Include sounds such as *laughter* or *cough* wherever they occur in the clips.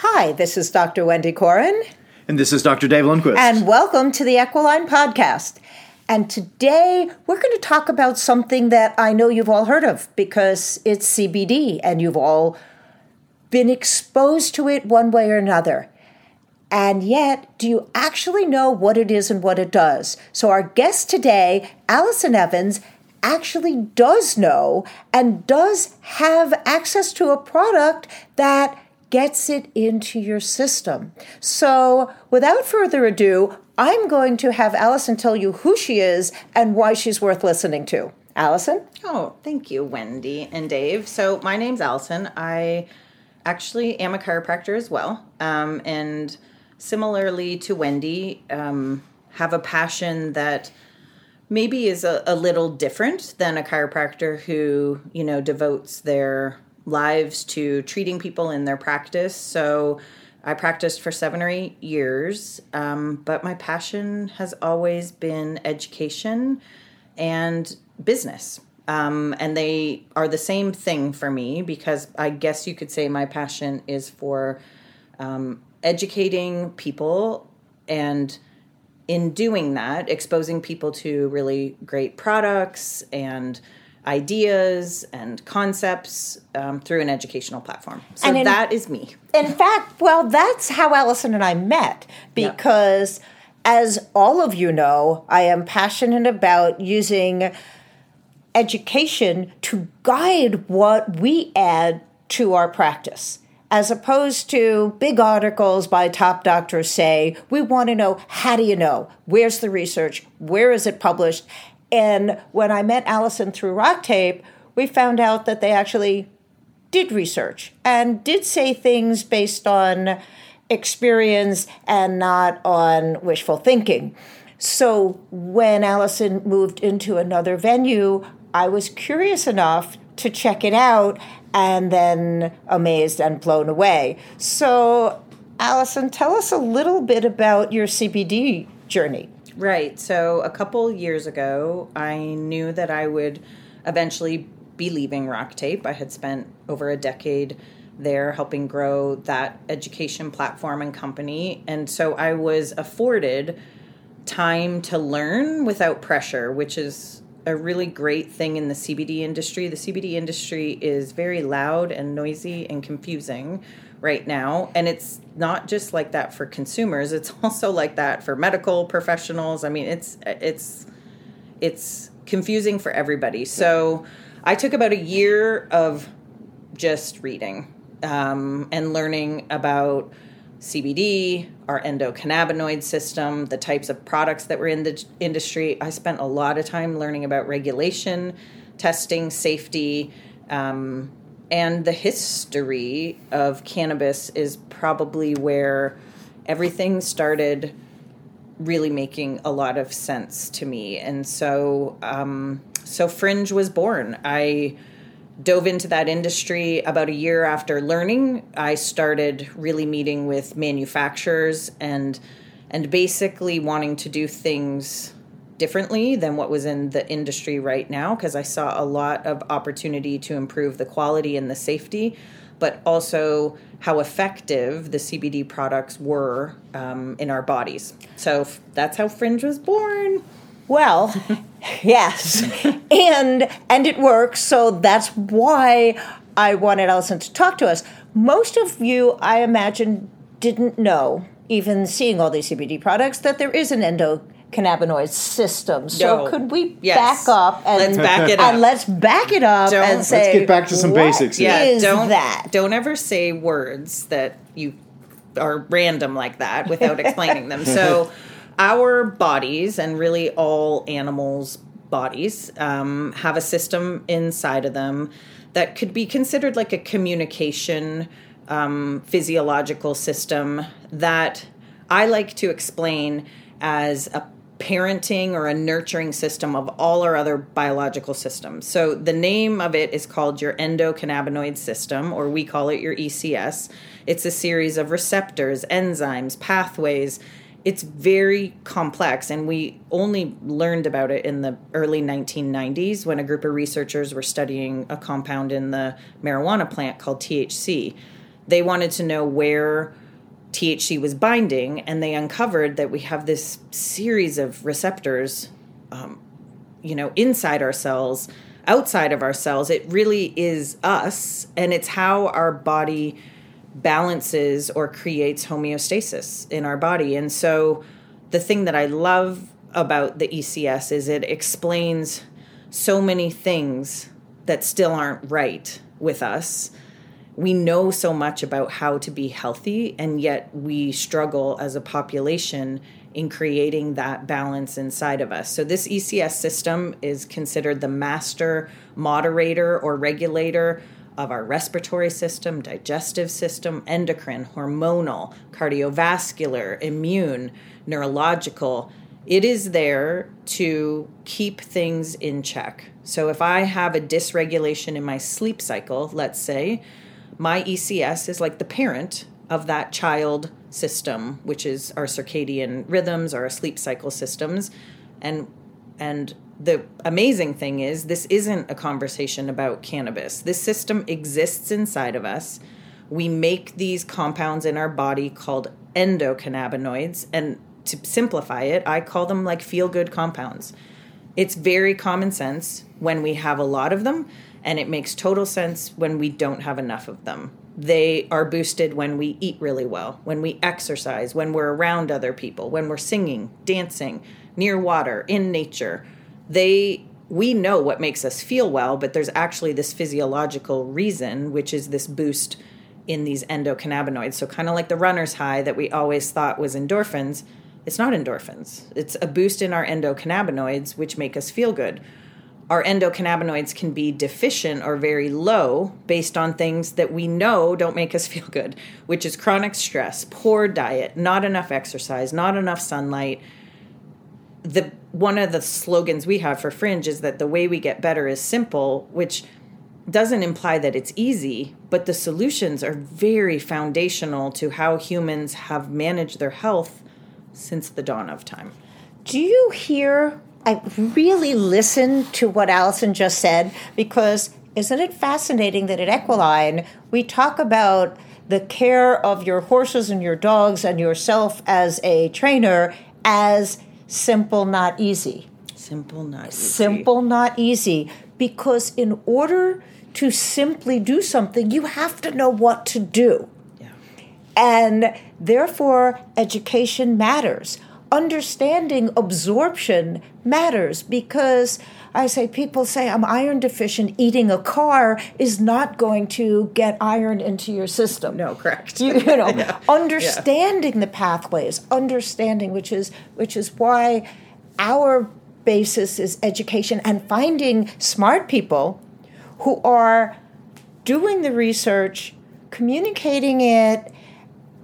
Hi, this is Dr. Wendy Corin. And this is Dr. Dave Lundquist. And welcome to the Equiline Podcast. And today we're going to talk about something that I know you've all heard of because it's CBD and you've all been exposed to it one way or another. And yet, do you actually know what it is and what it does? So, our guest today, Allison Evans, actually does know and does have access to a product that gets it into your system. So, without further ado, I'm going to have Allison tell you who she is and why she's worth listening to. Allison? Oh, thank you, Wendy and Dave. So, my name's Allison. I actually am a chiropractor as well. Um, and similarly to Wendy, um, have a passion that maybe is a, a little different than a chiropractor who, you know, devotes their lives to treating people in their practice. So I practiced for seven or eight years, um, but my passion has always been education and business. Um, and they are the same thing for me because I guess you could say my passion is for um, educating people and in doing that, exposing people to really great products and ideas and concepts um, through an educational platform. So in, that is me. In fact, well, that's how Allison and I met because, as all of you know, I am passionate about using education to guide what we add to our practice as opposed to big articles by top doctors say, we want to know how do you know? Where's the research? Where is it published? And when I met Allison through Rock Tape, we found out that they actually did research and did say things based on experience and not on wishful thinking. So when Allison moved into another venue, I was curious enough to check it out and then amazed and blown away. So, Allison, tell us a little bit about your CBD journey. Right. So, a couple years ago, I knew that I would eventually be leaving Rock Tape. I had spent over a decade there helping grow that education platform and company. And so I was afforded time to learn without pressure, which is a really great thing in the CBD industry. The CBD industry is very loud and noisy and confusing right now. And it's not just like that for consumers it's *laughs* also like that for medical professionals. I mean it's it's it's confusing for everybody. So i took about a year of just reading um, and learning about CBD, our endocannabinoid system, the types of products that were in the industry. I spent a lot of time learning about regulation, testing, safety, um, and the history of cannabis is probably where everything started really making a lot of sense to me. And so, um, so Fringe was born. I dove into that industry about a year after learning. I started really meeting with manufacturers and and basically wanting to do things differently than what was in the industry right now because I saw a lot of opportunity to improve the quality and the safety, but also how effective the CBD products were um, in our bodies. So that's how Fringe was born. Well, *laughs* yes, and and it works. So that's why I wanted Allison to talk to us. Most of you, I imagine, didn't know, even seeing all these CBD products, that there is an endocannabinoid system. So no. could we yes. back up and let's back it up and let's back it up don't, and say let's get back to some basics. Yeah, don't that. Don't ever say words that you are random like that without explaining them. So *laughs* our bodies and really all animals' bodies um, have a system inside of them that could be considered like a communication um, physiological system that I like to explain as a parenting or a nurturing system of all our other biological systems. So the name of it is called your endocannabinoid system, or we call it your ECS. It's a series of receptors, enzymes, pathways it's very complex and we only learned about it in the early 1990s when a group of researchers were studying a compound in the marijuana plant called THC they wanted to know where THC was binding, and they uncovered that we have this series of receptors, um, you know, inside our cells, outside of our cells. It really is us, and it's how our body balances or creates homeostasis in our body. And so, the thing that I love about the ECS is it explains so many things that still aren't right with us we know so much about how to be healthy, and yet we struggle as a population in creating that balance inside of us. So, this ECS system is considered the master moderator or regulator of our respiratory system, digestive system, endocrine, hormonal, cardiovascular, immune, neurological. It is there to keep things in check. So, if I have a dysregulation in my sleep cycle, let's say, my ECS is like the parent of that child system, which is our circadian rhythms, our sleep cycle systems. And and the amazing thing is this isn't a conversation about cannabis. This system exists inside of us. We make these compounds in our body called endocannabinoids and to simplify it, I call them like feel good compounds. It's very common sense when we have a lot of them and it makes total sense when we don't have enough of them. They are boosted when we eat really well, when we exercise, when we're around other people, when we're singing, dancing, near water, in nature. They we know what makes us feel well, but there's actually this physiological reason, which is this boost in these endocannabinoids. So, kind of like the runner's high that we always thought was endorphins, it's not endorphins. It's a boost in our endocannabinoids, which make us feel good our endocannabinoids can be deficient or very low based on things that we know don't make us *laughs* feel good, which is chronic stress, poor diet, not enough exercise, not enough sunlight. The one of the slogans we have for Fringe is that the way we get better is simple, which doesn't imply that it's easy, but the solutions are very foundational to how humans have managed their health since the dawn of time. Do you hear I really listened to what Allison just said because isn't it fascinating that at Equiline we talk about the care of your horses and your dogs and yourself as a trainer as simple, not easy. Simple, not easy. Simple, not easy. Because in order to simply do something, you have to know what to do. Yeah. And therefore, education matters understanding absorption matters because I say people say I'm iron deficient. Eating a car is not going to get iron into your system. No, correct. You, you know, *laughs* yeah. understanding yeah. the pathways, understanding which is which is why our basis is education and finding smart people who are doing the research, communicating it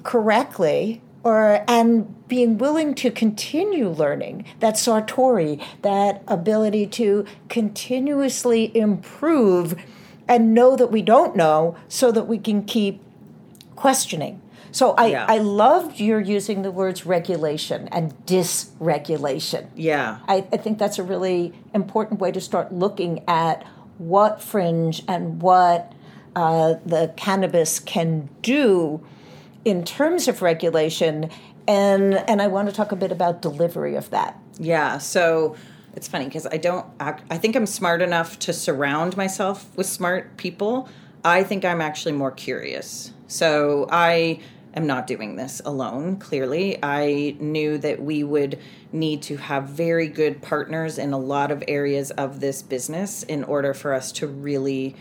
correctly, or and being willing to continue learning that sartori that ability to continuously improve and know that we don't know so that we can keep questioning so I, yeah. I loved your using the words regulation and dysregulation. Yeah. I, I think that's a really important way to start looking at what fringe and what uh, the cannabis can do in terms of regulation and and I want to talk a bit about delivery of that. Yeah, so it's funny because I don't act, I think I'm smart enough to surround myself with smart people. I think I'm actually more curious. So I am not doing this alone, clearly. I knew that we would need to have very good partners in a lot of areas of this business in order for us to really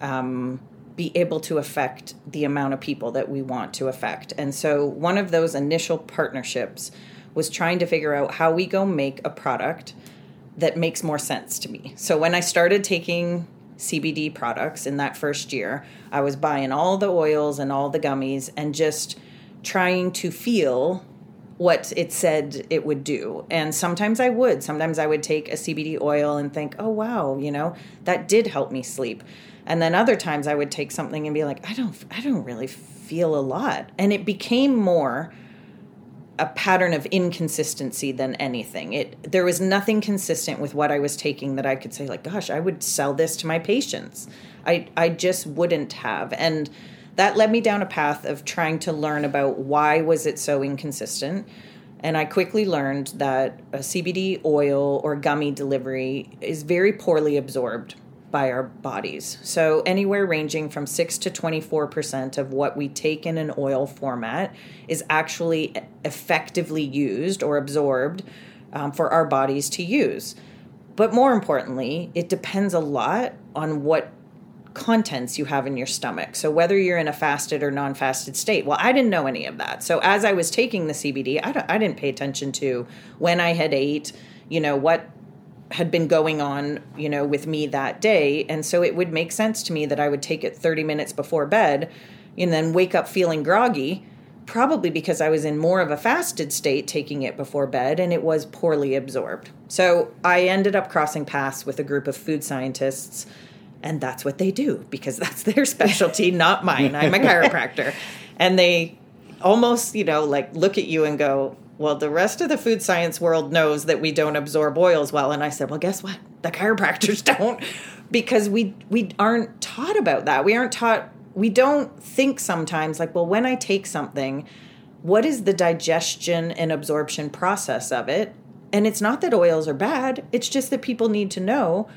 um, be able to affect the amount of people that we want to affect. And so one of those initial partnerships was trying to figure out how we go make a product that makes more sense to me. So when I started taking CBD products in that first year, I was buying all the oils and all the gummies and just trying to feel what it said it would do. And sometimes I would. Sometimes I would take a CBD oil and think, oh, wow, you know, that did help me sleep and then other times i would take something and be like i don't i don't really feel a lot. And it became more a pattern of inconsistency than anything. It there was nothing consistent with what i was taking that i could say like gosh i would sell this to my patients. I i just wouldn't have. And that led me down a path of trying to learn about why was it so inconsistent. And i quickly learned that a cbd oil or gummy delivery is very poorly absorbed by our bodies so anywhere ranging from 6 to 24% of what we take in an oil format is actually effectively used or absorbed um, for our bodies to use but more importantly it depends a lot on what contents you have in your stomach. So whether you're in a fasted or non-fasted state. Well, I didn't know any of that. So as I was taking the CBD, I, I didn't pay attention to when I had ate, you know, what had been going on, you know, with me that day. And so it would make sense to me that I would take it 30 minutes before bed and then wake up feeling groggy, probably because I was in more of a fasted state taking it before bed and it was poorly absorbed. So I ended up crossing paths with a group of food scientists and that's what they do because *laughs* that's their specialty, *laughs* not mine. I'm a chiropractor. And they almost, you know, like look at you and go, well, the rest of the food science world knows that we don't absorb oils well. And I said, well, guess what? The chiropractors *laughs* don't because we we aren't taught about that. We aren't taught we don't think sometimes like, well, when I take something, what is the digestion and absorption process of it? And it's not that oils are bad, it's just that people need to know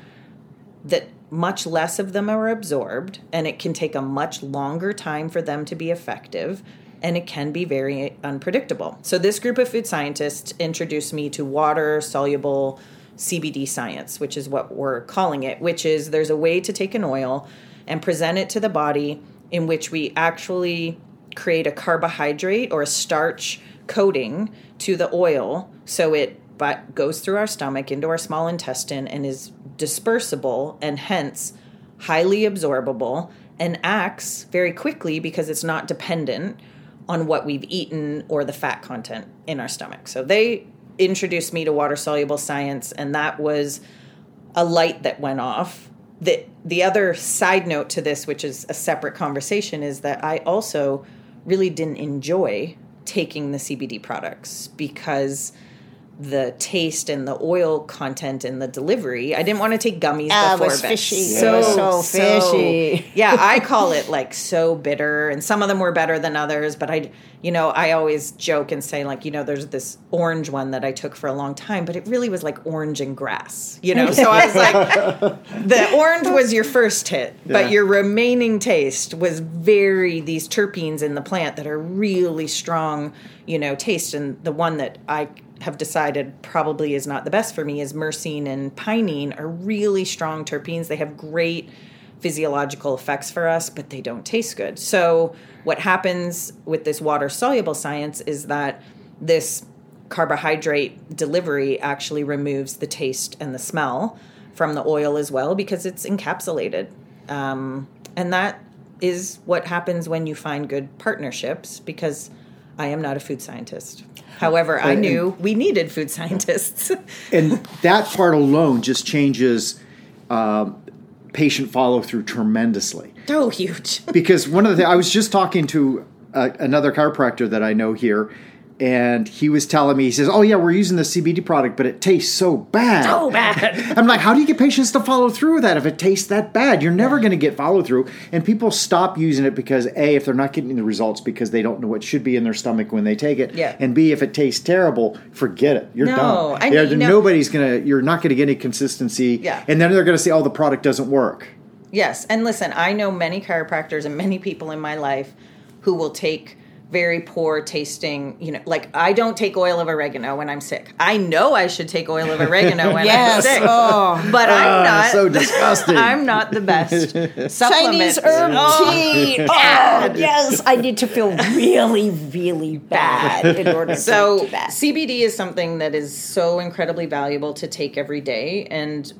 that much less of them are absorbed, and it can take a much longer time for them to be effective, and it can be very unpredictable. So, this group of food scientists introduced me to water soluble CBD science, which is what we're calling it, which is there's a way to take an oil and present it to the body in which we actually create a carbohydrate or a starch coating to the oil so it but goes through our stomach into our small intestine and is dispersible and hence highly absorbable and acts very quickly because it's not dependent on what we've eaten or the fat content in our stomach. So they introduced me to water soluble science and that was a light that went off. The the other side note to this which is a separate conversation is that I also really didn't enjoy taking the CBD products because the taste and the oil content and the delivery. I didn't want to take gummies ah, it before was bed. fishy. So, so fishy. yeah, I call it like so bitter, and some of them were better than others. But I, you know, I always joke and say like, you know, there's this orange one that I took for a long time, but it really was like orange and grass, you know. So I was like, *laughs* the orange was your first hit, but Yeah. your remaining taste was very these terpenes in the plant that are really strong, you know, taste. And the one that I have decided probably is not the best for me is myrcene and pinene are really strong terpenes. They have great physiological effects for us, but they don't taste good. So what happens with this water soluble science is that this carbohydrate delivery actually removes the taste and the smell from the oil as well because it's encapsulated. Um, and that is what happens when you find good partnerships because I am not a food scientist. However, I knew we needed food scientists. *laughs* and that part alone just changes um, patient follow through tremendously. so huge. because one of the things I was just talking to uh, another chiropractor that I know here, and he was telling me, he says, "Oh yeah, we're using the CBD product, but it tastes so bad." So bad. *laughs* I'm like, how do you get patients to follow through with that if it tastes that bad? You're never going to get follow through, and people stop using it because a, if they're not getting the results because they don't know what should be in their stomach when they take it, Yeah. and b, if it tastes terrible, forget it. You're No, done. I mean, no- nobody's gonna. You're not going to get any consistency. Yeah. and then they're going to say, "Oh, the product doesn't work." Yes, and listen, I know many chiropractors and many people in my life who will take very poor tasting, you know, like I don't take oil of oregano when I'm sick. I know I should take oil of oregano when *laughs* Yes. I'm sick. Oh. But I'm Ah, not so disgusting. *laughs* I'm not the best *laughs* Chinese herb Oh, tea. Oh, yes. I need to feel really, really bad in order So to do that. CBD is something that is so incredibly valuable to take every day, and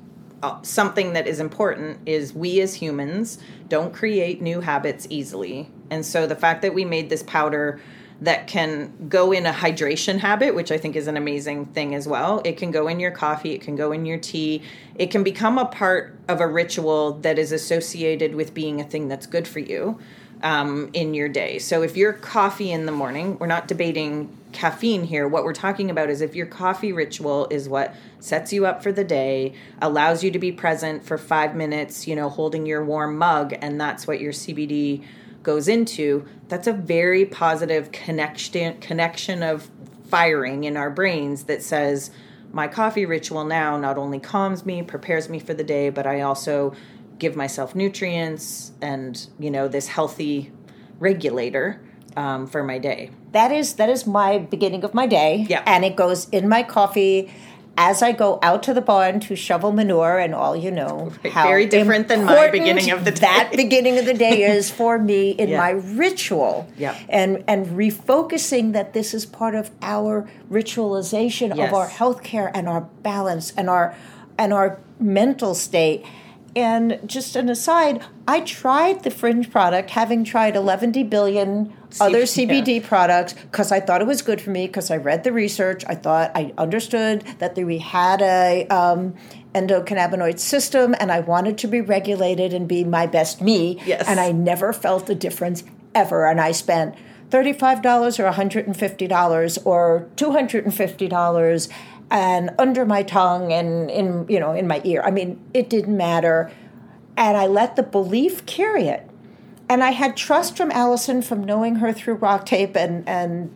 uh, something that is important is we as humans don't create new habits easily, and so the fact that we made this powder that can go in a hydration habit, which I think is an amazing thing as well. It can go in your coffee, it can go in your tea, it can become a part of a ritual that is associated with being a thing that's good for you um, in your day. So if your coffee in the morning, we're not debating caffeine here. What we're talking about is if your coffee ritual is what sets you up for the day, allows you to be present for five minutes, you know, holding your warm mug, and that's what your CBD goes into, that's a very positive connection connection of firing in our brains that says my coffee ritual now not only calms me, prepares me for the day, but I also give myself nutrients and you know this healthy regulator um, for my day. That is that is my beginning of my day. Yeah. And it goes in my coffee as I go out to the barn to shovel manure, and all you know, Right, how very different than my beginning of the day. That beginning of the day is for me in Yeah. my ritual, Yeah. and and refocusing that this is part of our ritualization Yes. of our healthcare and our balance and our and our mental state. And just an aside, I tried the Fringe product, having tried 11 billion other C- CBD products because I thought it was good for me because I read the research. I thought I understood that we had a um, endocannabinoid system and I wanted to be regulated and be my best me. Yes. And I never felt the difference ever. And I spent $35 or $150 or $250 and under my tongue and in you know in my ear. I mean, it didn't matter. And I let the belief carry it. And I had trust from Allison from knowing her through rock tape and and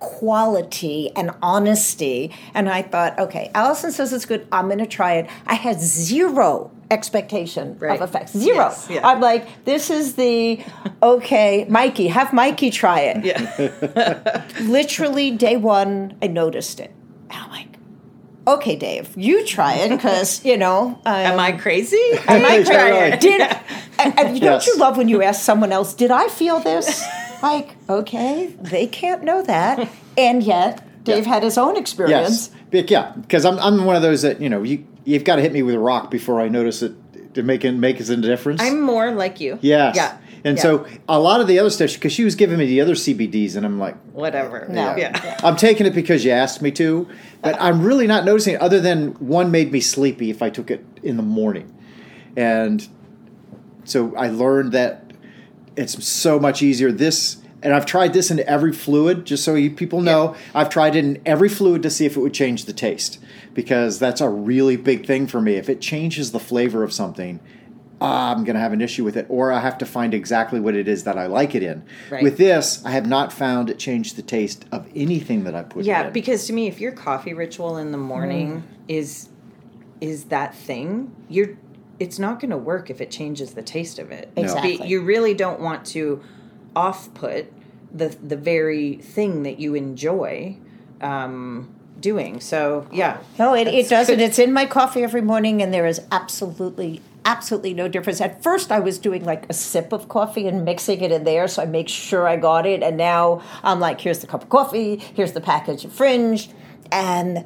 quality and honesty. And I thought, okay, Allison says it's good. I'm going to try it. I had zero expectation Right. of effects. Zero. Yes, yeah. I'm like, this is the okay, Mikey, have Mikey try it. Yeah. *laughs* Literally day one, I noticed it. And I'm like, okay, Dave, you try it because *laughs* you know. Um, Am I crazy? *laughs* Am I Totally. crazy? Did *laughs* and, and don't you love when you ask someone else, "Did I feel this?" like, okay, they can't know that, and yet Dave had his own experience. Yes, yeah, because I'm I'm one of those that you know you you've got to hit me with a rock before I notice it to make it make a difference. I'm more like you. yes, Yeah. And Yeah. so a lot of the other stuff because she was giving me the other CBDs, and I'm like, whatever. No. Yeah. I'm taking it because you asked me to, but I'm really not noticing it other than one made me sleepy if I took it in the morning. And so I learned that it's so much easier. This, and I've tried this in every fluid, just so you people know. I've tried it in every fluid to see if it would change the taste because that's a really big thing for me. If it changes the flavor of something, I'm going to have an issue with it, or I have to find exactly what it is that I like it in. Right. With this, I have not found it change the taste of anything that I put Yeah, in. because to me, if your coffee ritual in the morning is is that thing, you're it's not going to work if it changes the taste of it. Exactly. Be- You really don't want to off put the the very thing that you enjoy um, doing. So yeah, No, it, it doesn't. It's in my coffee every morning, and there is absolutely, absolutely no difference. At first, I was doing like a sip of coffee and mixing it in there, so I make sure I got it. And now I'm like, here's the cup of coffee, here's the package of Fringe, and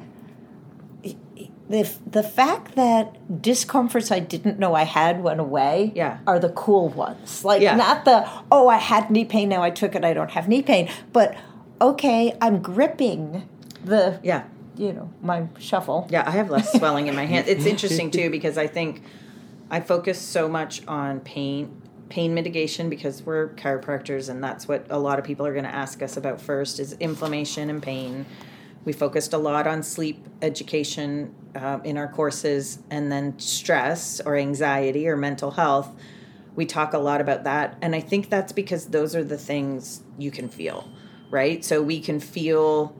the the fact that discomforts I didn't know I had went away. Yeah. are the cool ones. Like Yeah. not the oh I had knee pain now I took it I don't have knee pain, but okay I'm gripping the yeah. you know my shuffle. Yeah, I have less swelling in my hand. It's interesting too because I think I focus so much on pain pain mitigation because we're chiropractors and that's what a lot of people are going to ask us about first is inflammation and pain. We focused a lot on sleep education uh, in our courses and then stress or anxiety or mental health. We talk a lot about that. And I think that's because those are the things you can feel, right? So we can feel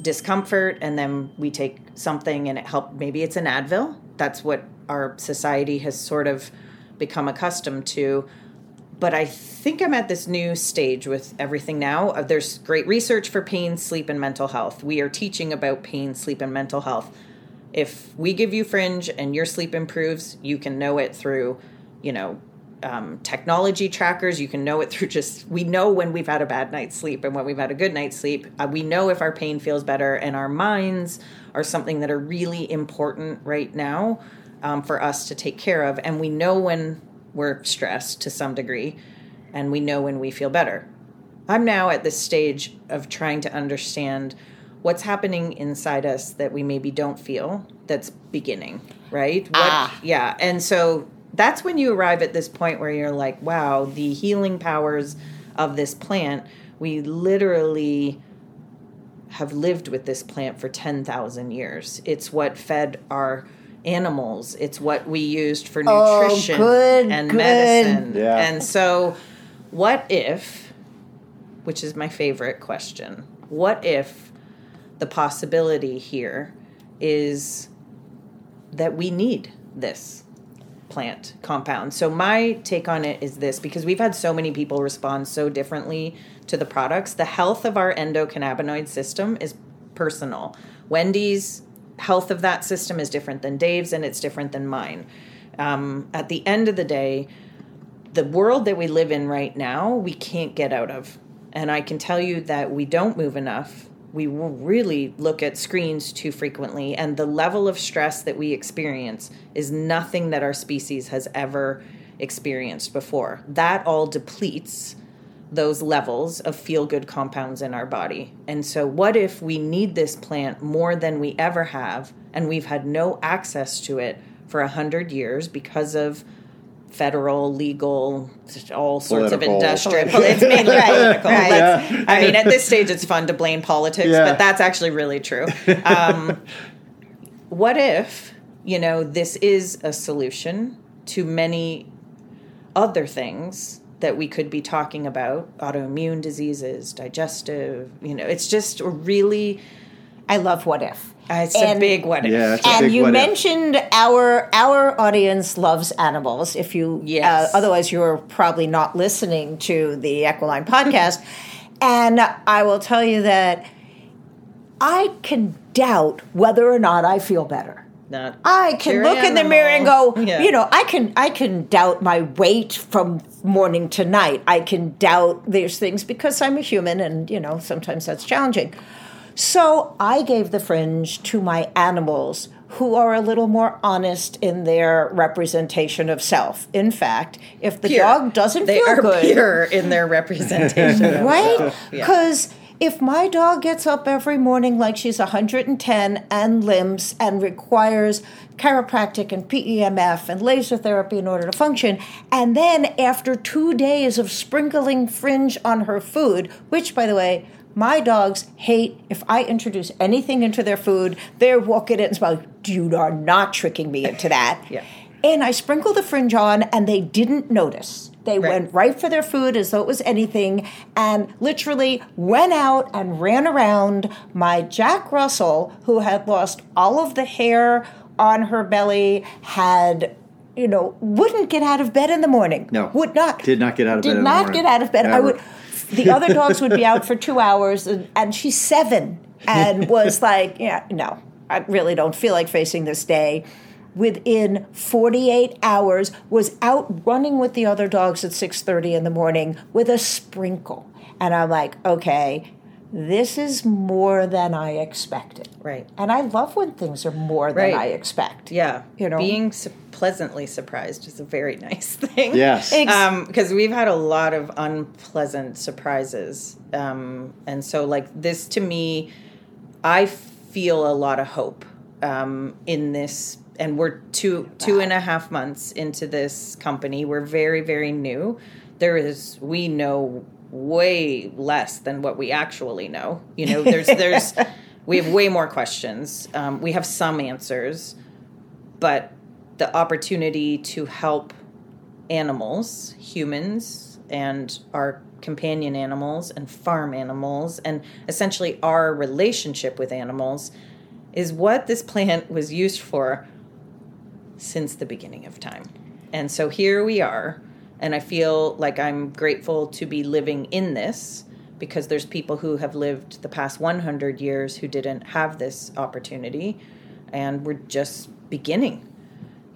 discomfort and then we take something and it help maybe it's an advil that's what our society has sort of become accustomed to. But i think i'm at this new stage with everything now. Uh, there's great research for pain sleep and mental health. We are teaching about pain sleep and mental health. If we give you fringe and your sleep improves you can know it through you know um, technology trackers. You can know it through just we know when we've had a bad night's sleep and when we've had a good night's sleep. Uh, we know if our pain feels better and our minds are something that are really important right now um, for us to take care of and we know when we're stressed to some degree and we know when we feel better. I'm now at this stage of trying to understand what's happening inside us that we maybe don't feel that's beginning right? What, Ah. yeah and so that's when you arrive at this point where you're like wow the healing powers of this plant we literally have lived with this plant for 10,000 years. It's what fed our animals it's what we used for Oh, nutrition good, and good. medicine Yeah. and so what if, which is my favorite question, what if the possibility here is that we need this plant compound? So, my take on it is this because we've had so many people respond so differently to the products. The health of our endocannabinoid system is personal. Wendy's health of that system is different than Dave's and it's different than mine. Um, at the end of the day, the world that we live in right now, we can't get out of. And I can tell you that we don't move enough. We really look at screens too frequently. And the level of stress that we experience is nothing that our species has ever experienced before. That all depletes those levels of feel good compounds in our body. And so, what if we need this plant more than we ever have, and we've had no access to it for a hundred years because of federal, legal, all sorts Political. of industrial. It's mainly political. *laughs* right. *laughs* Let's- I mean, at this stage, it's fun to blame politics, Yeah. but that's actually really true. Um, *laughs* what if you know this is a solution to many other things that we could be talking about autoimmune diseases digestive you know it's just a really I love what if. uh, it's a big what if Yeah, it's a and big you what if. mentioned our our audience loves animals. If you, Yes. uh, otherwise you're probably not listening to the Equiline podcast. *laughs* and I will tell you that I can doubt whether or not I feel better. Not I can look in the mirror and go. Yeah. you know, I can I can doubt my weight from morning to night. I can doubt these things because I'm a human and, you know, sometimes that's challenging. So I gave the fringe to my animals who are a little more honest in their representation of self. In fact, if the Pure. dog doesn't they feel are good, pure in their representation of *laughs* right? Because Yeah. If my dog gets up every morning like she's 110 and limps and requires chiropractic and PEMF and laser therapy in order to function, and then after two days of sprinkling fringe on her food, which, by the way, my dogs hate if I introduce anything into their food, they're walking in and smelling, you are not tricking me into that. *laughs* Yeah. And I sprinkle the fringe on, and they didn't notice. They Right. went right for their food as though it was anything, and literally went out and ran around. My Jack Russell, who had lost all of the hair on her belly, had, you know, wouldn't get out of bed in the morning. No. would not. Did not get out of Did bed in not get out of bed. I would. The other *laughs* dogs would be out for two hours, and, and she's seven, and *laughs* was like, yeah, no, I really don't feel like facing this day within 48 hours was out running with the other dogs at 6.30 in the morning with a sprinkle and i'm like okay this is more than i expected Right. and i love when things are more than Right. i expect yeah You know? being su- pleasantly surprised is a very *laughs* nice thing Yes. Ex- because we've had a lot of unpleasant surprises um, and so like this to me i feel a lot of hope um, in this and we're two two and a half months into this company. We're very very new. There is we know way less than what we actually know. You know there's *laughs* there's we have way more questions. Um, we have some answers but the opportunity to help animals, humans, and our companion animals and farm animals, and essentially our relationship with animals, is what this plant was used for since the beginning of time. And so here we are, and I feel like I'm grateful to be living in this because there's people who have lived the past 100 years who didn't have this opportunity, and we're just beginning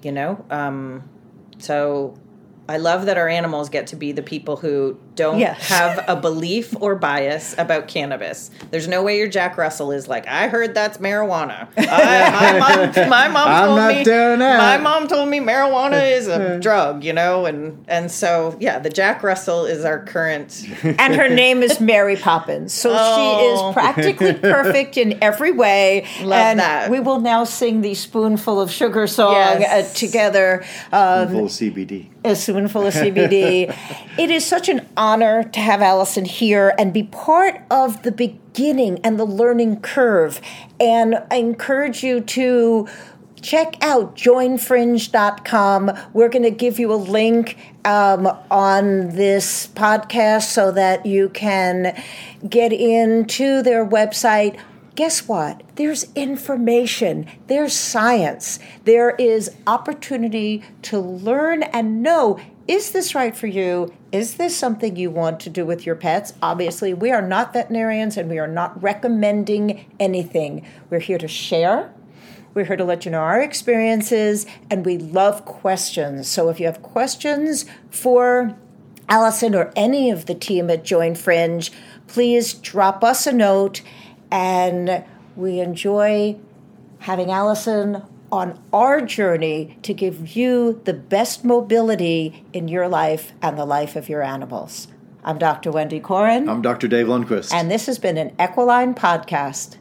you know um, so i love that our animals get to be the people who don't Yes. have a belief or bias about cannabis there's no way your jack russell is like i heard that's marijuana I, my mom, my *laughs* mom I'm told not me doing that." my mom told me marijuana *laughs* is a drug you know and and so yeah the jack russell is our current *laughs* and her name is Mary Poppins. So Oh. she is practically perfect in every way. Love and that. we will now sing the spoonful of sugar song Yes. uh, together. Um, Full of CBD. a spoonful of CBD. it is such an honor to have Allison here and be part of the beginning and the learning curve. And I encourage you to check out joinfringe.com. We're going to give you a link um, on this podcast so that you can get into their website. Guess what? There's information, there's science, there is opportunity to learn and know is this right for you? Is this something you want to do with your pets? Obviously, we are not veterinarians and we are not recommending anything. We're here to share. We're here to let you know our experiences, and we love questions. So if you have questions for Allison or any of the team at Join Fringe, please drop us a note. And we enjoy having Allison on our journey to give you the best mobility in your life and the life of your animals. I'm Dr. Wendy Corin. I'm Dr. Dave Lundquist. And this has been an Equiline podcast.